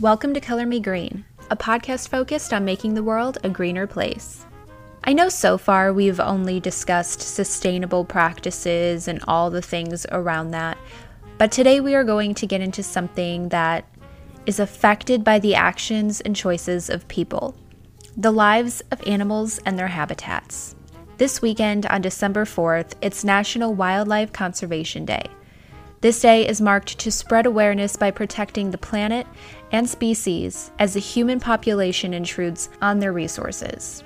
Welcome to Color Me Green, a podcast focused on making the world a greener place. I know so far we've only discussed sustainable practices and all the things around that, but today we are going to get into something that is affected by the actions and choices of people the lives of animals and their habitats. This weekend on December 4th, it's National Wildlife Conservation Day. This day is marked to spread awareness by protecting the planet and species as the human population intrudes on their resources.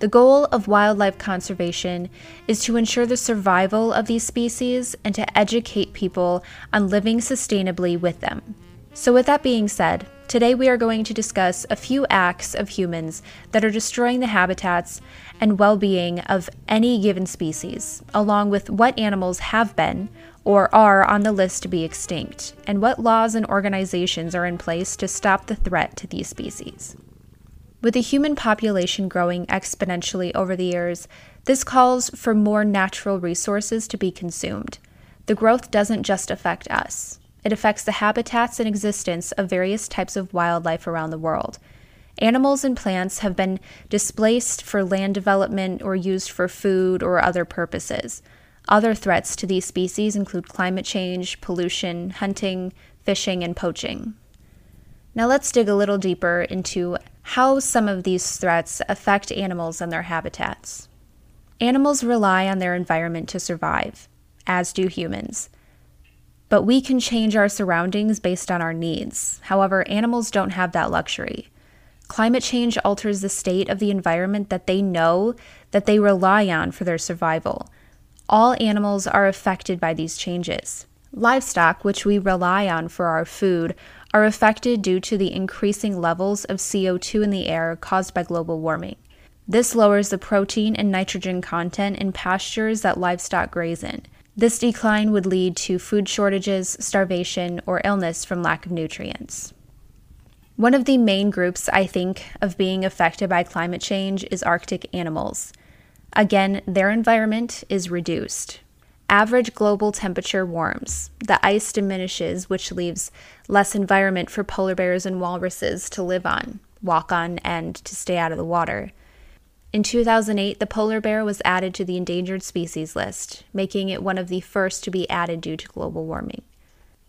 The goal of wildlife conservation is to ensure the survival of these species and to educate people on living sustainably with them. So, with that being said, today we are going to discuss a few acts of humans that are destroying the habitats and well being of any given species, along with what animals have been or are on the list to be extinct, and what laws and organizations are in place to stop the threat to these species. With the human population growing exponentially over the years, this calls for more natural resources to be consumed. The growth doesn't just affect us, it affects the habitats and existence of various types of wildlife around the world. Animals and plants have been displaced for land development or used for food or other purposes. Other threats to these species include climate change, pollution, hunting, fishing, and poaching. Now let's dig a little deeper into how some of these threats affect animals and their habitats. Animals rely on their environment to survive, as do humans. But we can change our surroundings based on our needs. However, animals don't have that luxury. Climate change alters the state of the environment that they know that they rely on for their survival. All animals are affected by these changes. Livestock, which we rely on for our food, are affected due to the increasing levels of CO2 in the air caused by global warming. This lowers the protein and nitrogen content in pastures that livestock graze in. This decline would lead to food shortages, starvation, or illness from lack of nutrients. One of the main groups I think of being affected by climate change is Arctic animals. Again, their environment is reduced. Average global temperature warms. The ice diminishes, which leaves less environment for polar bears and walruses to live on, walk on, and to stay out of the water. In 2008, the polar bear was added to the endangered species list, making it one of the first to be added due to global warming.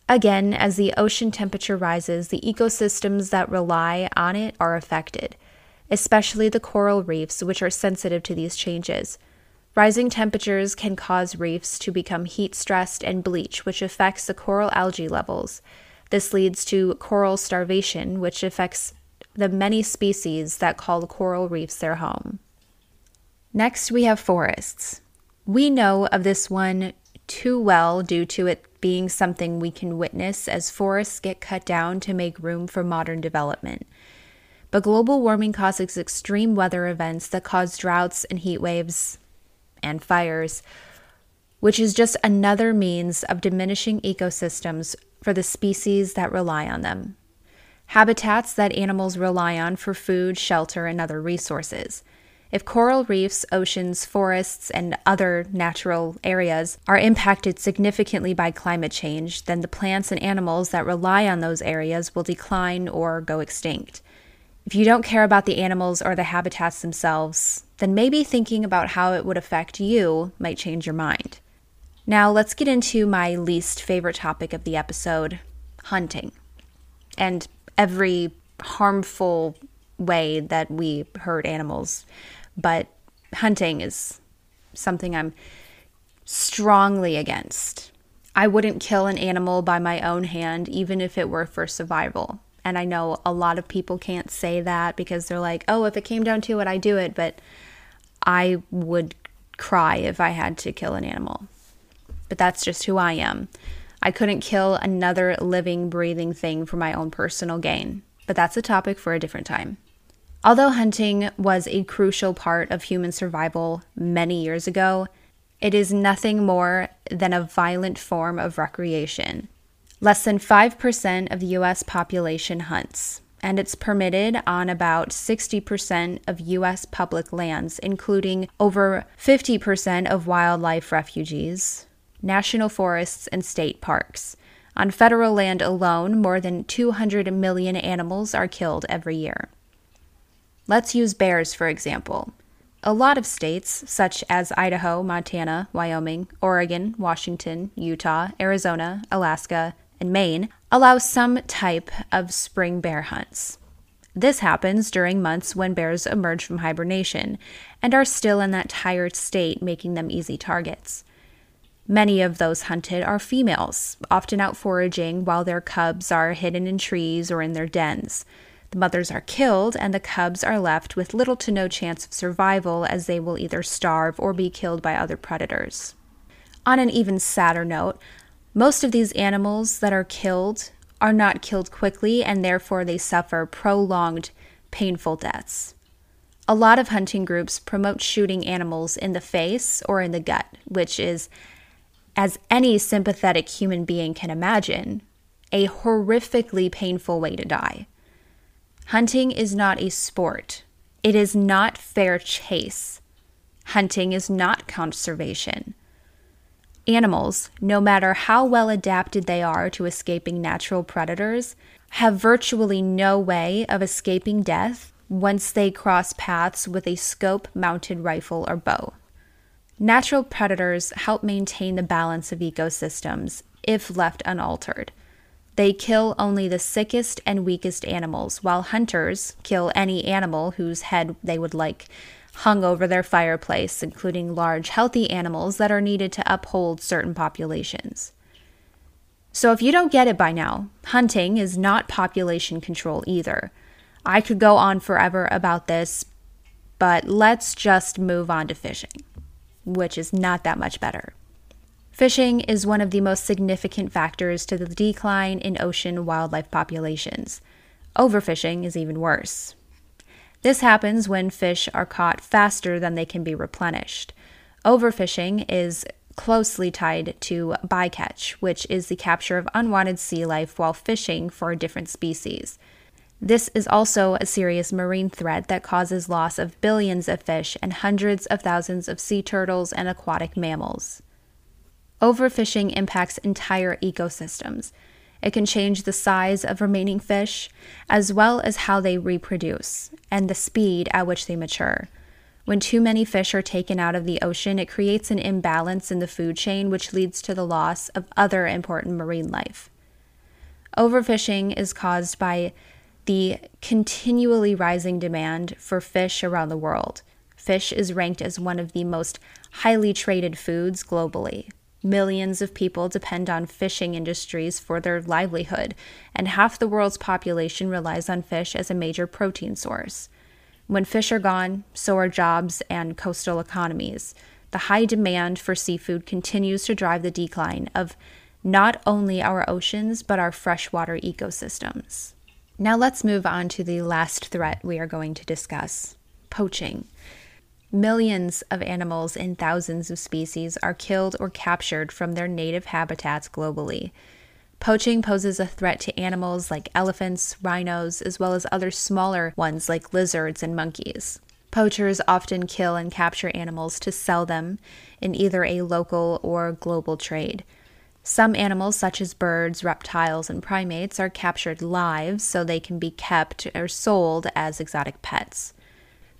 Again, as the ocean temperature rises, the ecosystems that rely on it are affected, especially the coral reefs, which are sensitive to these changes. Rising temperatures can cause reefs to become heat stressed and bleach, which affects the coral algae levels. This leads to coral starvation, which affects the many species that call coral reefs their home. Next, we have forests. We know of this one too well due to it being something we can witness as forests get cut down to make room for modern development. But global warming causes extreme weather events that cause droughts and heat waves and fires, which is just another means of diminishing ecosystems for the species that rely on them. Habitats that animals rely on for food, shelter, and other resources. If coral reefs, oceans, forests, and other natural areas are impacted significantly by climate change, then the plants and animals that rely on those areas will decline or go extinct. If you don't care about the animals or the habitats themselves, then maybe thinking about how it would affect you might change your mind. Now, let's get into my least favorite topic of the episode hunting and every harmful way that we hurt animals but hunting is something I'm strongly against. I wouldn't kill an animal by my own hand, even if it were for survival. And I know a lot of people can't say that because they're like, oh, if it came down to it, I'd do it. But I would cry if I had to kill an animal. But that's just who I am. I couldn't kill another living, breathing thing for my own personal gain. But that's a topic for a different time. Although hunting was a crucial part of human survival many years ago, it is nothing more than a violent form of recreation. Less than 5% of the US population hunts, and it's permitted on about 60% of US public lands, including over 50% of wildlife refuges, national forests, and state parks. On federal land alone, more than 200 million animals are killed every year. Let's use bears, for example. A lot of states, such as Idaho, Montana, Wyoming, Oregon, Washington, Utah, Arizona, Alaska, and Maine, allow some type of spring bear hunts. This happens during months when bears emerge from hibernation and are still in that tired state, making them easy targets. Many of those hunted are females, often out foraging while their cubs are hidden in trees or in their dens. The mothers are killed, and the cubs are left with little to no chance of survival as they will either starve or be killed by other predators. On an even sadder note, most of these animals that are killed are not killed quickly and therefore they suffer prolonged, painful deaths. A lot of hunting groups promote shooting animals in the face or in the gut, which is, as any sympathetic human being can imagine, a horrifically painful way to die. Hunting is not a sport. It is not fair chase. Hunting is not conservation. Animals, no matter how well adapted they are to escaping natural predators, have virtually no way of escaping death once they cross paths with a scope mounted rifle or bow. Natural predators help maintain the balance of ecosystems if left unaltered. They kill only the sickest and weakest animals, while hunters kill any animal whose head they would like hung over their fireplace, including large, healthy animals that are needed to uphold certain populations. So, if you don't get it by now, hunting is not population control either. I could go on forever about this, but let's just move on to fishing, which is not that much better. Fishing is one of the most significant factors to the decline in ocean wildlife populations. Overfishing is even worse. This happens when fish are caught faster than they can be replenished. Overfishing is closely tied to bycatch, which is the capture of unwanted sea life while fishing for a different species. This is also a serious marine threat that causes loss of billions of fish and hundreds of thousands of sea turtles and aquatic mammals. Overfishing impacts entire ecosystems. It can change the size of remaining fish, as well as how they reproduce and the speed at which they mature. When too many fish are taken out of the ocean, it creates an imbalance in the food chain, which leads to the loss of other important marine life. Overfishing is caused by the continually rising demand for fish around the world. Fish is ranked as one of the most highly traded foods globally. Millions of people depend on fishing industries for their livelihood, and half the world's population relies on fish as a major protein source. When fish are gone, so are jobs and coastal economies. The high demand for seafood continues to drive the decline of not only our oceans, but our freshwater ecosystems. Now let's move on to the last threat we are going to discuss poaching. Millions of animals in thousands of species are killed or captured from their native habitats globally. Poaching poses a threat to animals like elephants, rhinos, as well as other smaller ones like lizards and monkeys. Poachers often kill and capture animals to sell them in either a local or global trade. Some animals, such as birds, reptiles, and primates, are captured live so they can be kept or sold as exotic pets.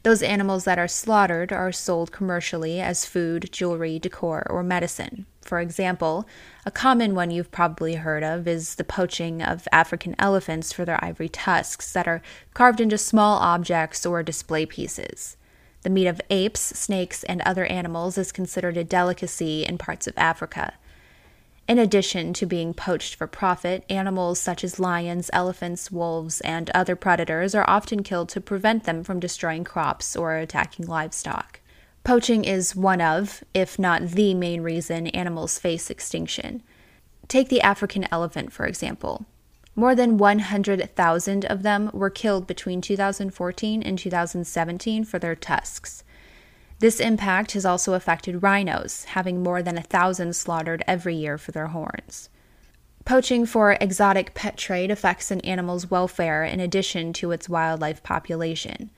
Those animals that are slaughtered are sold commercially as food, jewelry, decor, or medicine. For example, a common one you've probably heard of is the poaching of African elephants for their ivory tusks that are carved into small objects or display pieces. The meat of apes, snakes, and other animals is considered a delicacy in parts of Africa. In addition to being poached for profit, animals such as lions, elephants, wolves, and other predators are often killed to prevent them from destroying crops or attacking livestock. Poaching is one of, if not the main reason animals face extinction. Take the African elephant, for example. More than 100,000 of them were killed between 2014 and 2017 for their tusks. This impact has also affected rhinos, having more than a thousand slaughtered every year for their horns. Poaching for exotic pet trade affects an animal's welfare in addition to its wildlife population.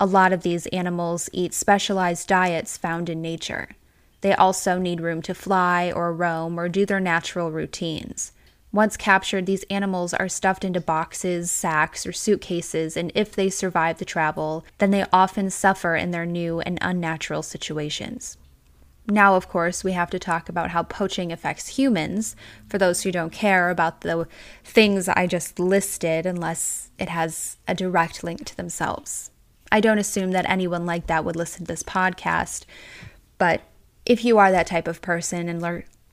A lot of these animals eat specialized diets found in nature. They also need room to fly or roam or do their natural routines. Once captured, these animals are stuffed into boxes, sacks, or suitcases, and if they survive the travel, then they often suffer in their new and unnatural situations. Now, of course, we have to talk about how poaching affects humans, for those who don't care about the things I just listed unless it has a direct link to themselves. I don't assume that anyone like that would listen to this podcast, but if you are that type of person and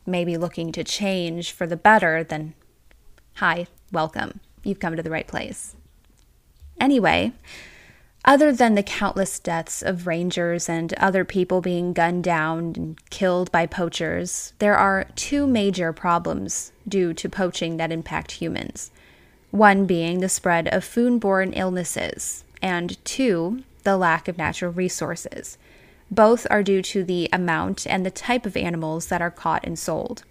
maybe looking to change for the better, then hi, welcome. You've come to the right place. Anyway, other than the countless deaths of rangers and other people being gunned down and killed by poachers, there are two major problems due to poaching that impact humans. One being the spread of foodborne illnesses, and two, the lack of natural resources. Both are due to the amount and the type of animals that are caught and sold.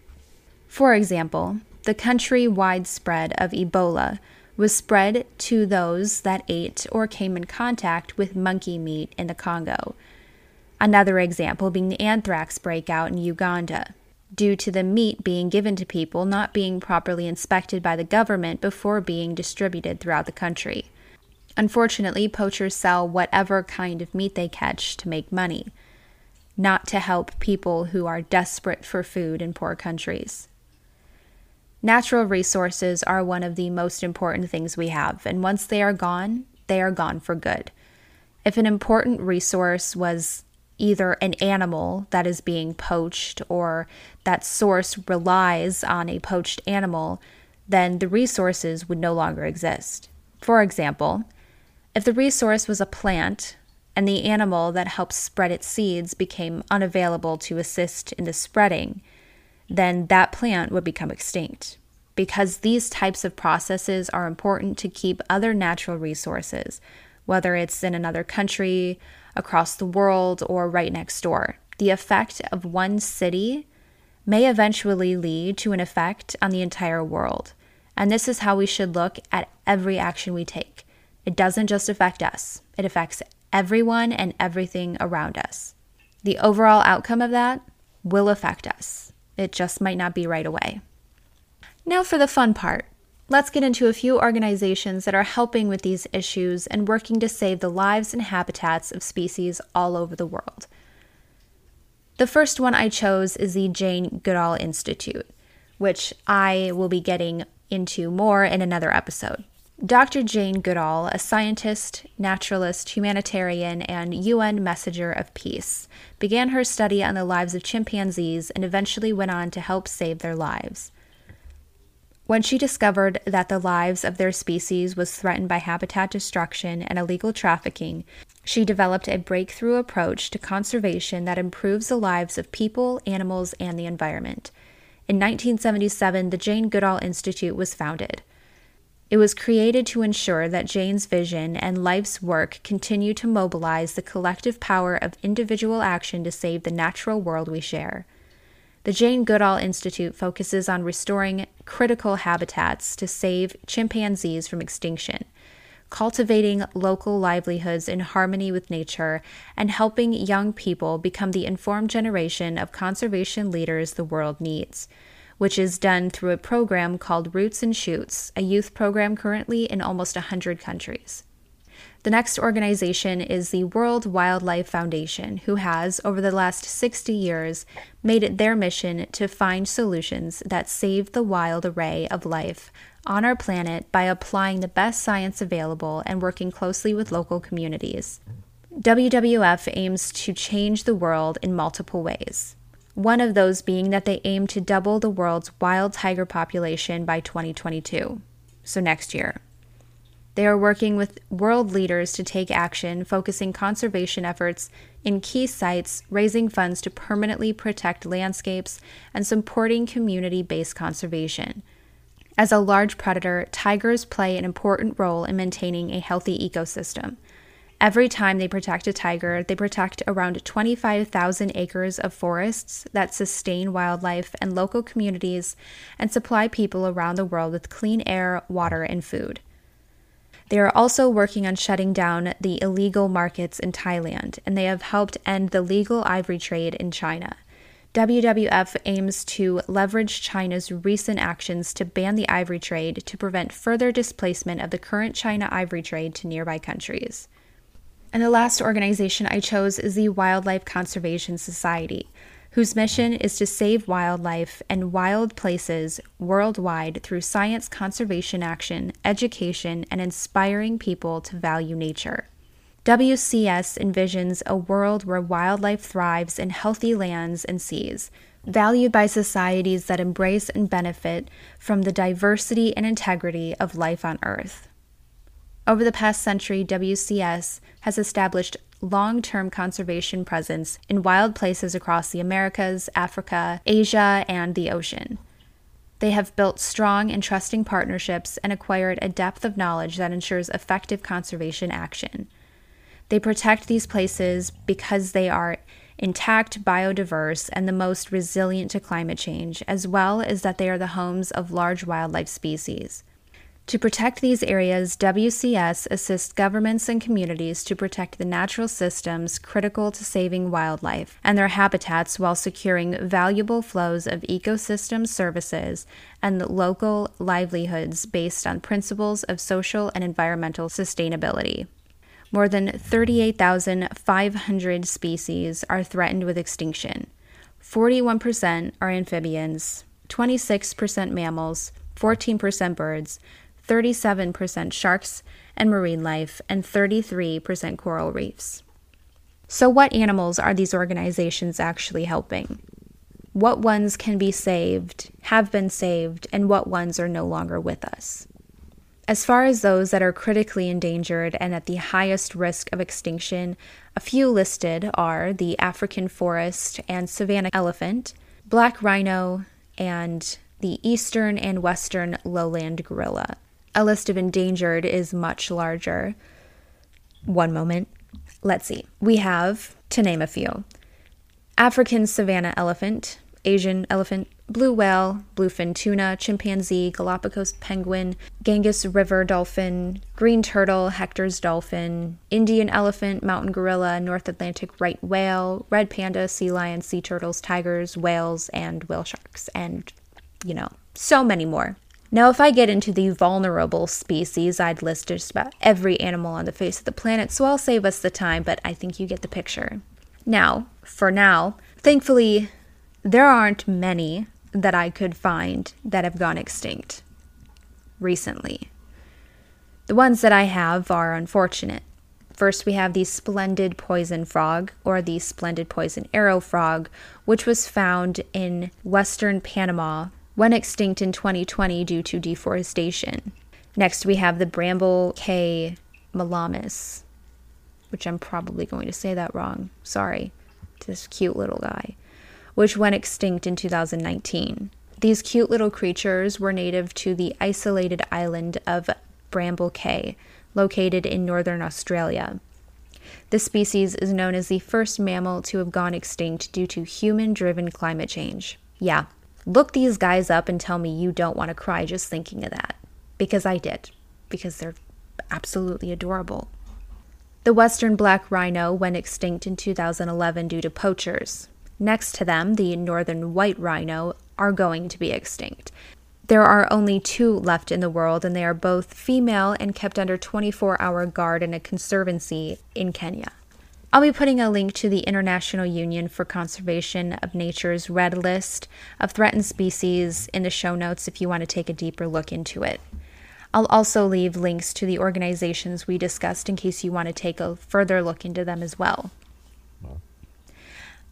For example, the country wide spread of Ebola was spread to those that ate or came in contact with monkey meat in the Congo. Another example being the anthrax breakout in Uganda, due to the meat being given to people not being properly inspected by the government before being distributed throughout the country. Unfortunately, poachers sell whatever kind of meat they catch to make money, not to help people who are desperate for food in poor countries. Natural resources are one of the most important things we have, and once they are gone, they are gone for good. If an important resource was either an animal that is being poached or that source relies on a poached animal, then the resources would no longer exist. For example, if the resource was a plant and the animal that helps spread its seeds became unavailable to assist in the spreading, then that plant would become extinct. Because these types of processes are important to keep other natural resources, whether it's in another country, across the world, or right next door. The effect of one city may eventually lead to an effect on the entire world. And this is how we should look at every action we take. It doesn't just affect us, it affects everyone and everything around us. The overall outcome of that will affect us. It just might not be right away. Now for the fun part. Let's get into a few organizations that are helping with these issues and working to save the lives and habitats of species all over the world. The first one I chose is the Jane Goodall Institute, which I will be getting into more in another episode. Dr. Jane Goodall, a scientist, naturalist, humanitarian, and UN messenger of peace, began her study on the lives of chimpanzees and eventually went on to help save their lives. When she discovered that the lives of their species was threatened by habitat destruction and illegal trafficking, she developed a breakthrough approach to conservation that improves the lives of people, animals, and the environment. In 1977, the Jane Goodall Institute was founded. It was created to ensure that Jane's vision and life's work continue to mobilize the collective power of individual action to save the natural world we share. The Jane Goodall Institute focuses on restoring critical habitats to save chimpanzees from extinction, cultivating local livelihoods in harmony with nature, and helping young people become the informed generation of conservation leaders the world needs which is done through a program called Roots and Shoots, a youth program currently in almost 100 countries. The next organization is the World Wildlife Foundation, who has, over the last 60 years, made it their mission to find solutions that save the wild array of life on our planet by applying the best science available and working closely with local communities. WWF aims to change the world in multiple ways one of those being that they aim to double the world's wild tiger population by 2022, so next year. They are working with world leaders to take action, focusing conservation efforts in key sites, raising funds to permanently protect landscapes, and supporting community based conservation. As a large predator, tigers play an important role in maintaining a healthy ecosystem. Every time they protect a tiger, they protect around 25,000 acres of forests that sustain wildlife and local communities and supply people around the world with clean air, water, and food. They are also working on shutting down the illegal markets in Thailand, and they have helped end the legal ivory trade in China. WWF aims to leverage China's recent actions to ban the ivory trade to prevent further displacement of the current China ivory trade to nearby countries. And the last organization I chose is the Wildlife Conservation Society, whose mission is to save wildlife and wild places worldwide through science conservation action, education, and inspiring people to value nature. WCS envisions a world where wildlife thrives in healthy lands and seas, valued by societies that embrace and benefit from the diversity and integrity of life on Earth. Over the past century, WCS has established long term conservation presence in wild places across the Americas, Africa, Asia, and the ocean. They have built strong and trusting partnerships and acquired a depth of knowledge that ensures effective conservation action. They protect these places because they are intact, biodiverse, and the most resilient to climate change, as well as that they are the homes of large wildlife species. To protect these areas, WCS assists governments and communities to protect the natural systems critical to saving wildlife and their habitats while securing valuable flows of ecosystem services and local livelihoods based on principles of social and environmental sustainability. More than 38,500 species are threatened with extinction. 41% are amphibians, 26% mammals, 14% birds, 37% sharks and marine life, and 33% coral reefs. So, what animals are these organizations actually helping? What ones can be saved, have been saved, and what ones are no longer with us? As far as those that are critically endangered and at the highest risk of extinction, a few listed are the African forest and savanna elephant, black rhino, and the eastern and western lowland gorilla. A list of endangered is much larger. One moment. Let's see. We have, to name a few, African savanna elephant, Asian elephant, blue whale, bluefin tuna, chimpanzee, Galapagos penguin, Ganges river dolphin, green turtle, Hector's dolphin, Indian elephant, mountain gorilla, North Atlantic right whale, red panda, sea lion, sea turtles, tigers, whales, and whale sharks, and, you know, so many more. Now, if I get into the vulnerable species, I'd list just about every animal on the face of the planet, so I'll save us the time, but I think you get the picture. Now, for now, thankfully, there aren't many that I could find that have gone extinct recently. The ones that I have are unfortunate. First, we have the splendid poison frog, or the splendid poison arrow frog, which was found in western Panama, went extinct in 2020 due to deforestation. Next, we have the Bramble Cay melomys, which I'm probably going to say that wrong. Sorry to this cute little guy which went extinct in 2019. These cute little creatures were native to the isolated island of Bramble Cay, located in northern Australia. This species is known as the first mammal to have gone extinct due to human driven climate change. Yeah, look these guys up and tell me you don't want to cry just thinking of that. Because I did, because they're absolutely adorable. The western black rhino went extinct in 2011 due to poachers. Next to them, the northern white rhino are going to be extinct. There are only two left in the world, and they are both female and kept under 24 hour guard in a conservancy in Kenya. I'll be putting a link to the International Union for Conservation of Nature's red list of threatened species in the show notes if you want to take a deeper look into it. I'll also leave links to the organizations we discussed in case you want to take a further look into them as well.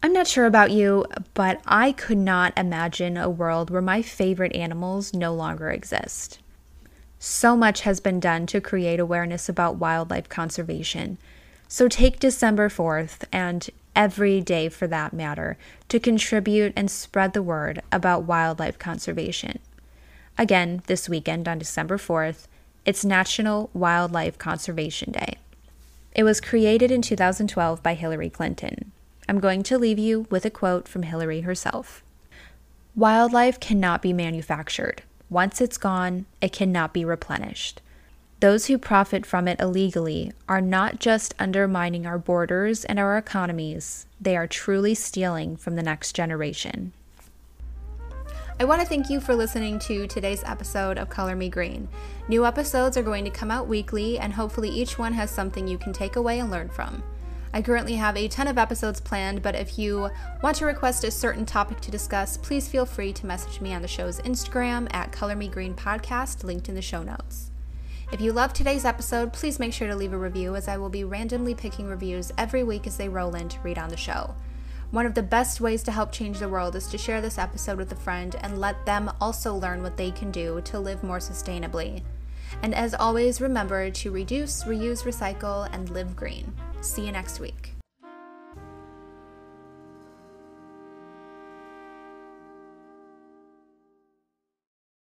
I'm not sure about you, but I could not imagine a world where my favorite animals no longer exist. So much has been done to create awareness about wildlife conservation. So take December 4th and every day for that matter to contribute and spread the word about wildlife conservation. Again, this weekend on December 4th, it's National Wildlife Conservation Day. It was created in 2012 by Hillary Clinton. I'm going to leave you with a quote from Hillary herself Wildlife cannot be manufactured. Once it's gone, it cannot be replenished. Those who profit from it illegally are not just undermining our borders and our economies, they are truly stealing from the next generation. I want to thank you for listening to today's episode of Color Me Green. New episodes are going to come out weekly, and hopefully, each one has something you can take away and learn from. I currently have a ton of episodes planned, but if you want to request a certain topic to discuss, please feel free to message me on the show's Instagram at Color Me Green Podcast, linked in the show notes. If you loved today's episode, please make sure to leave a review as I will be randomly picking reviews every week as they roll in to read on the show. One of the best ways to help change the world is to share this episode with a friend and let them also learn what they can do to live more sustainably. And as always, remember to reduce, reuse, recycle, and live green. See you next week.